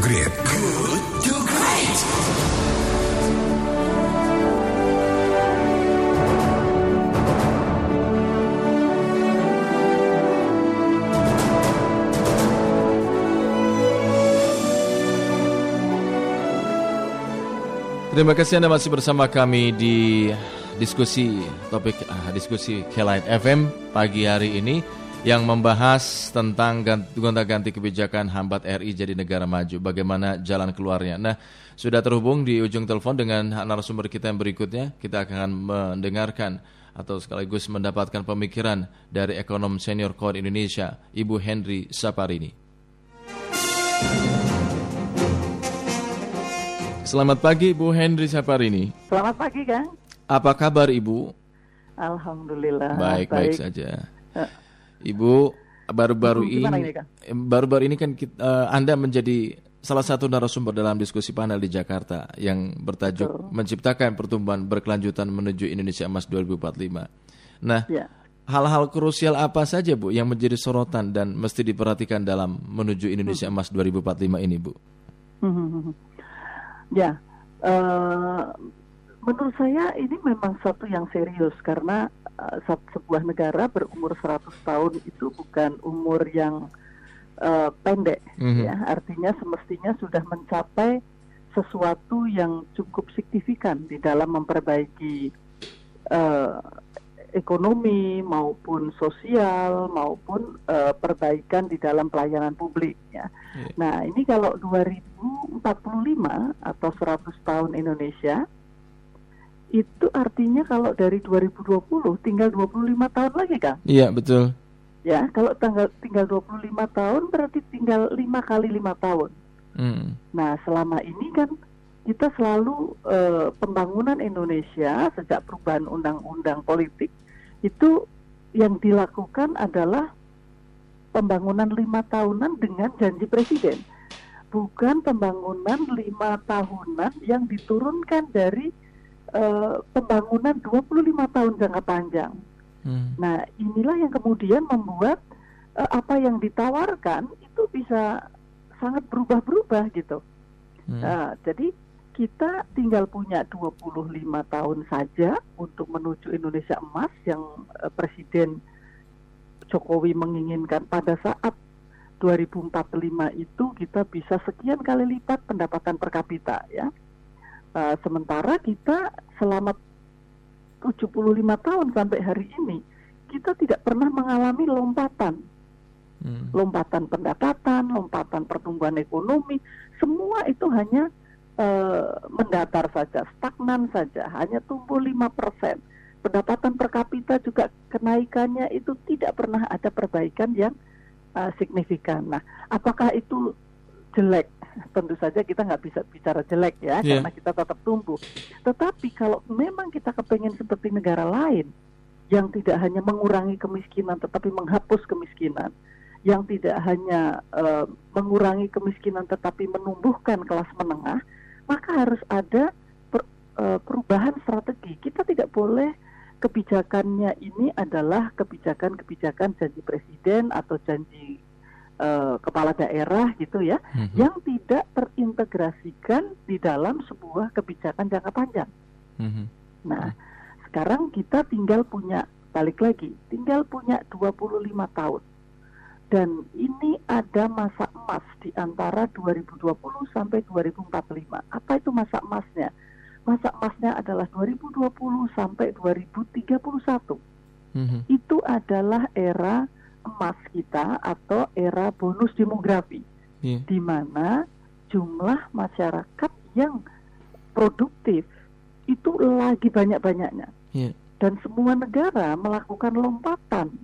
Great. Good to Great. Terima kasih Anda masih bersama kami di diskusi topik ah, diskusi Kelight FM pagi hari ini yang membahas tentang gonta-ganti kebijakan hambat RI jadi negara maju. Bagaimana jalan keluarnya? Nah, sudah terhubung di ujung telepon dengan narasumber kita yang berikutnya. Kita akan mendengarkan atau sekaligus mendapatkan pemikiran dari ekonom senior Core Indonesia, Ibu Henry Saparini. Selamat pagi Bu Henry Saparini. Selamat pagi Kang. Apa kabar Ibu? Alhamdulillah. Baik, baik, saja. Ibu baru-baru ini baru-baru ini kan kita, uh, Anda menjadi salah satu narasumber dalam diskusi panel di Jakarta yang bertajuk Betul. menciptakan pertumbuhan berkelanjutan menuju Indonesia Emas 2045. Nah, ya. hal-hal krusial apa saja Bu yang menjadi sorotan dan mesti diperhatikan dalam menuju Indonesia Emas 2045 ini, Bu? Ya, uh, menurut saya ini memang satu yang serius karena sebuah negara berumur 100 tahun itu bukan umur yang uh, pendek, mm-hmm. ya. Artinya semestinya sudah mencapai sesuatu yang cukup signifikan di dalam memperbaiki uh, ekonomi maupun sosial maupun uh, perbaikan di dalam pelayanan publik ya. Yeah. Nah, ini kalau 2045 atau 100 tahun Indonesia itu artinya kalau dari 2020 tinggal 25 tahun lagi, Kang. Iya, betul. Ya, kalau tanggal tinggal 25 tahun berarti tinggal 5 kali 5 tahun. Hmm. Nah, selama ini kan kita selalu uh, pembangunan Indonesia sejak perubahan undang-undang politik itu yang dilakukan adalah pembangunan lima tahunan dengan janji presiden, bukan pembangunan lima tahunan yang diturunkan dari uh, pembangunan 25 tahun jangka panjang. Hmm. Nah, inilah yang kemudian membuat uh, apa yang ditawarkan itu bisa sangat berubah-berubah gitu. Hmm. Uh, jadi kita tinggal punya 25 tahun saja untuk menuju Indonesia emas yang uh, Presiden Jokowi menginginkan pada saat 2045 itu kita bisa sekian kali lipat pendapatan per kapita ya. Uh, sementara kita selama 75 tahun sampai hari ini kita tidak pernah mengalami lompatan. Hmm. Lompatan pendapatan, lompatan pertumbuhan ekonomi, semua itu hanya Eh, mendatar saja, stagnan saja, hanya tumbuh 5 persen. Pendapatan per kapita juga kenaikannya itu tidak pernah ada perbaikan yang uh, signifikan. Nah, apakah itu jelek? Tentu saja kita nggak bisa bicara jelek ya, yeah. karena kita tetap tumbuh. Tetapi kalau memang kita kepengen seperti negara lain, yang tidak hanya mengurangi kemiskinan tetapi menghapus kemiskinan, yang tidak hanya uh, mengurangi kemiskinan tetapi menumbuhkan kelas menengah, maka harus ada per, uh, perubahan strategi. Kita tidak boleh kebijakannya ini adalah kebijakan-kebijakan janji presiden atau janji uh, kepala daerah gitu ya, mm-hmm. yang tidak terintegrasikan di dalam sebuah kebijakan jangka panjang. Mm-hmm. Nah, sekarang kita tinggal punya balik lagi, tinggal punya 25 tahun dan ini ada masa emas di antara 2020 sampai 2045. Apa itu masa emasnya? Masa emasnya adalah 2020 sampai 2031. Mm-hmm. Itu adalah era emas kita atau era bonus demografi, yeah. di mana jumlah masyarakat yang produktif itu lagi banyak-banyaknya. Yeah. Dan semua negara melakukan lompatan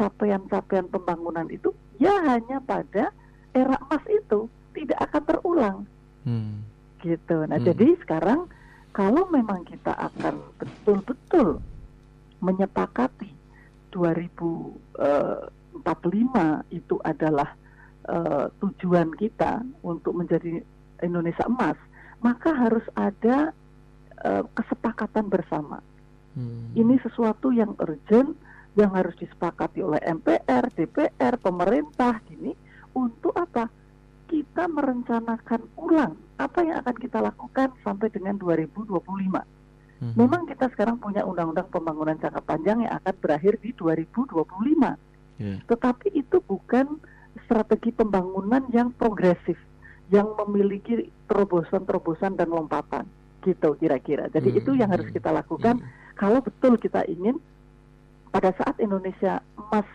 capaian-capaian pembangunan itu ya hanya pada era emas itu tidak akan terulang hmm. gitu nah hmm. jadi sekarang kalau memang kita akan betul-betul menyepakati 2045 eh, itu adalah uh, tujuan kita untuk menjadi Indonesia emas maka harus ada uh, kesepakatan bersama hmm. ini sesuatu yang urgent yang harus disepakati oleh MPR, DPR, pemerintah gini untuk apa? Kita merencanakan ulang apa yang akan kita lakukan sampai dengan 2025. Hmm. Memang kita sekarang punya undang-undang pembangunan jangka panjang yang akan berakhir di 2025. Yeah. Tetapi itu bukan strategi pembangunan yang progresif, yang memiliki terobosan-terobosan dan lompatan, gitu kira-kira. Jadi hmm. itu yang harus kita lakukan hmm. kalau betul kita ingin pada saat Indonesia emas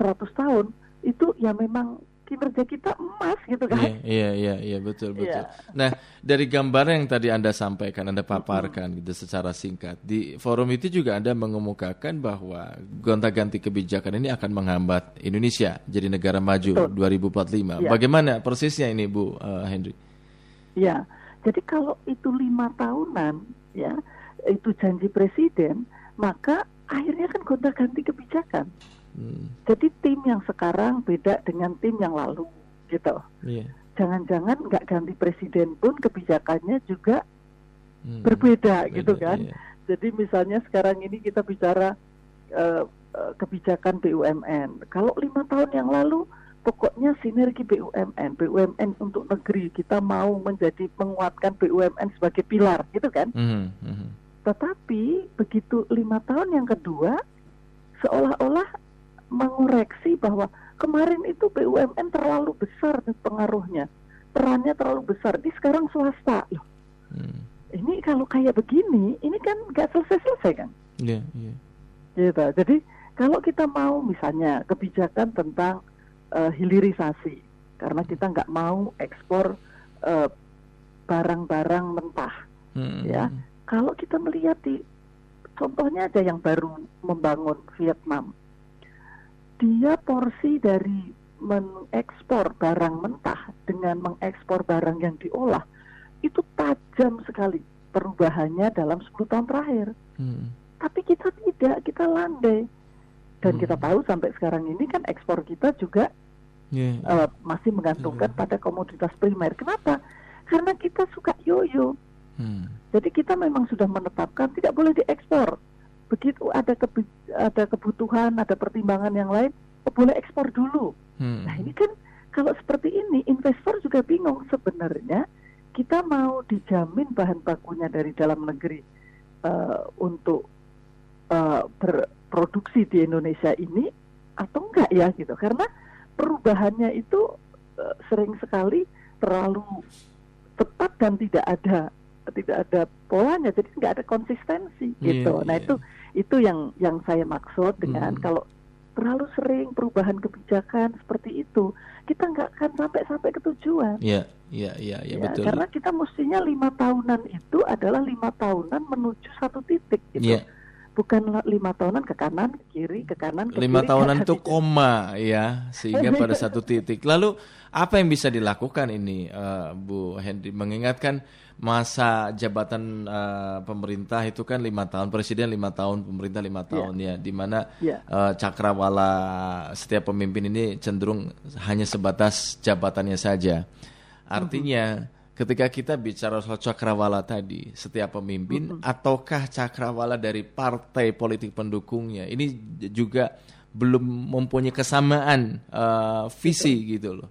100 tahun itu ya memang kinerja kita emas gitu kan. Iya, iya, iya, iya betul, betul. Yeah. Nah, dari gambar yang tadi Anda sampaikan, Anda paparkan mm-hmm. gitu secara singkat, di forum itu juga Anda mengemukakan bahwa gonta-ganti kebijakan ini akan menghambat Indonesia jadi negara maju betul. 2045. Yeah. Bagaimana persisnya ini, Bu uh, Henry? Ya, jadi kalau itu lima tahunan, ya, itu janji presiden, maka akhirnya kan gonta-ganti kebijakan. Hmm. Jadi tim yang sekarang beda dengan tim yang lalu, gitu. Yeah. Jangan-jangan nggak ganti presiden pun kebijakannya juga hmm. berbeda, Beda, gitu kan? Yeah. Jadi misalnya sekarang ini kita bicara uh, uh, kebijakan BUMN. Kalau lima tahun yang lalu pokoknya sinergi BUMN, BUMN untuk negeri kita mau menjadi menguatkan BUMN sebagai pilar, gitu kan? Mm -hmm. Tetapi begitu lima tahun yang kedua, seolah-olah mengoreksi bahwa kemarin itu BUMN terlalu besar pengaruhnya, perannya terlalu besar. Ini sekarang swasta loh. Hmm. Ini kalau kayak begini, ini kan nggak selesai-selesai kan? Iya, yeah. Yeah. Gitu. Jadi kalau kita mau misalnya kebijakan tentang uh, hilirisasi, karena kita nggak mau ekspor eh, barang-barang mentah, hmm. ya. Kalau kita melihat di contohnya aja yang baru membangun Vietnam, dia porsi dari mengekspor barang mentah dengan mengekspor barang yang diolah itu tajam sekali perubahannya dalam 10 tahun terakhir. Hmm. Tapi kita tidak, kita landai. Dan hmm. kita tahu sampai sekarang ini kan ekspor kita juga yeah. uh, masih menggantungkan yeah. pada komoditas primer. Kenapa? Karena kita suka yoyo. Hmm. Jadi kita memang sudah menetapkan tidak boleh diekspor begitu ada ada kebutuhan, ada pertimbangan yang lain, oh, boleh ekspor dulu. Hmm. Nah ini kan kalau seperti ini investor juga bingung sebenarnya kita mau dijamin bahan bakunya dari dalam negeri uh, untuk uh, berproduksi di Indonesia ini atau enggak ya gitu karena perubahannya itu uh, sering sekali terlalu tepat dan tidak ada tidak ada polanya jadi nggak ada konsistensi yeah, gitu nah yeah. itu itu yang yang saya maksud dengan hmm. kalau terlalu sering perubahan kebijakan seperti itu kita nggak akan sampai sampai ke tujuan. Iya, iya, iya, ya, betul. Karena kita mestinya lima tahunan itu adalah lima tahunan menuju satu titik gitu. Yeah bukan lima tahunan ke kanan ke kiri ke kanan ke lima kiri, tahunan itu koma ya sehingga pada satu titik lalu apa yang bisa dilakukan ini uh, Bu Henry mengingatkan masa jabatan uh, pemerintah itu kan lima tahun presiden lima tahun pemerintah lima iya. tahun yeah. ya di mana yeah. Iya. uh, cakrawala setiap pemimpin ini cenderung hanya sebatas jabatannya saja artinya mm -hmm ketika kita bicara soal cakrawala tadi, setiap pemimpin mm -hmm. ataukah cakrawala dari partai politik pendukungnya, ini juga belum mempunyai kesamaan uh, visi gitu loh,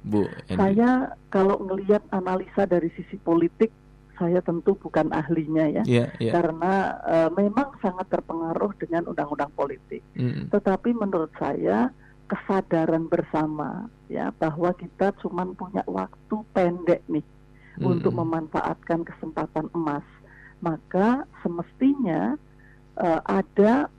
Bu. Saya kalau melihat analisa dari sisi politik, saya tentu bukan ahlinya ya, yeah, yeah. karena uh, memang sangat terpengaruh dengan undang-undang politik. Mm -hmm. Tetapi menurut saya kesadaran bersama ya bahwa kita cuma punya waktu pendek nih hmm. untuk memanfaatkan kesempatan emas, maka semestinya uh, ada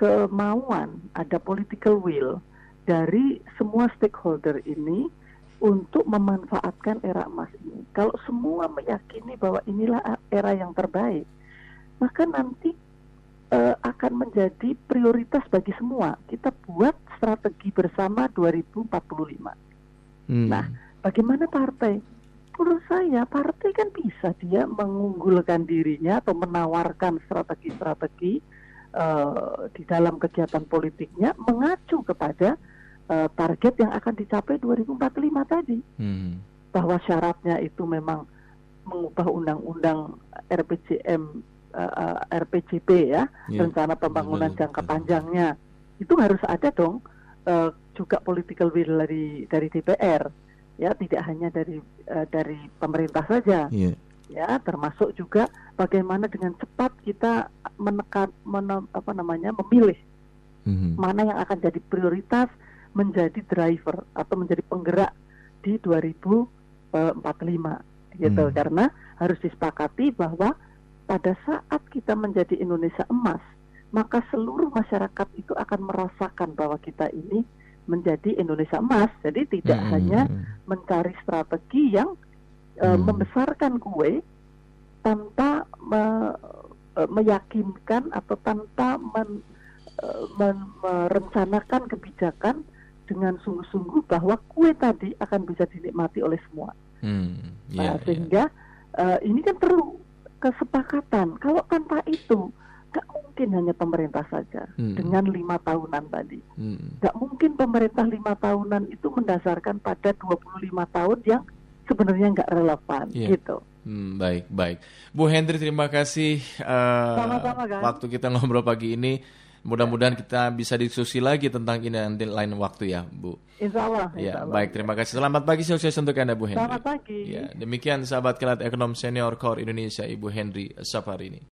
kemauan, ada political will dari semua stakeholder ini untuk memanfaatkan era emas ini. Kalau semua meyakini bahwa inilah era yang terbaik, maka nanti uh, akan menjadi prioritas bagi semua. Kita buat strategi bersama 2045. Hmm. Nah, bagaimana partai? Menurut saya partai kan bisa dia mengunggulkan dirinya atau menawarkan strategi-strategi uh, di dalam kegiatan politiknya mengacu kepada uh, target yang akan dicapai 2045 tadi. Hmm. Bahwa syaratnya itu memang mengubah undang-undang RPJM uh, uh, RPJP ya, yeah. rencana pembangunan yeah. jangka panjangnya. Itu harus ada dong uh, juga political will dari dari DPR ya tidak hanya dari uh, dari pemerintah saja yeah. ya termasuk juga bagaimana dengan cepat kita menekan men, apa namanya memilih mm-hmm. mana yang akan jadi prioritas menjadi driver atau menjadi penggerak di 2045 gitu mm. karena harus disepakati bahwa pada saat kita menjadi Indonesia emas maka seluruh masyarakat itu akan merasakan bahwa kita ini menjadi Indonesia emas. Jadi tidak hmm. hanya mencari strategi yang uh, membesarkan kue tanpa me, uh, meyakinkan atau tanpa men, uh, men, merencanakan kebijakan dengan sungguh-sungguh bahwa kue tadi akan bisa dinikmati oleh semua. Hmm, yeah, nah, ya. sehingga yeah. uh, ini kan perlu kesepakatan. Kalau tanpa itu Gak mungkin hanya pemerintah saja hmm. dengan lima tahunan tadi. Hmm. Gak mungkin pemerintah lima tahunan itu mendasarkan pada 25 tahun yang sebenarnya nggak relevan yeah. gitu. Hmm, baik baik, Bu Hendri terima kasih uh, Sama-sama, kan? waktu kita ngobrol pagi ini. Mudah-mudahan kita bisa diskusi lagi tentang ini nanti lain waktu ya, Bu. Insya Allah. Ya, baik. Terima kasih. Selamat pagi, sukses untuk Anda, Bu Hendri. Selamat pagi. Ya, demikian sahabat kelat ekonom senior Core Indonesia, Ibu Hendri Safarini.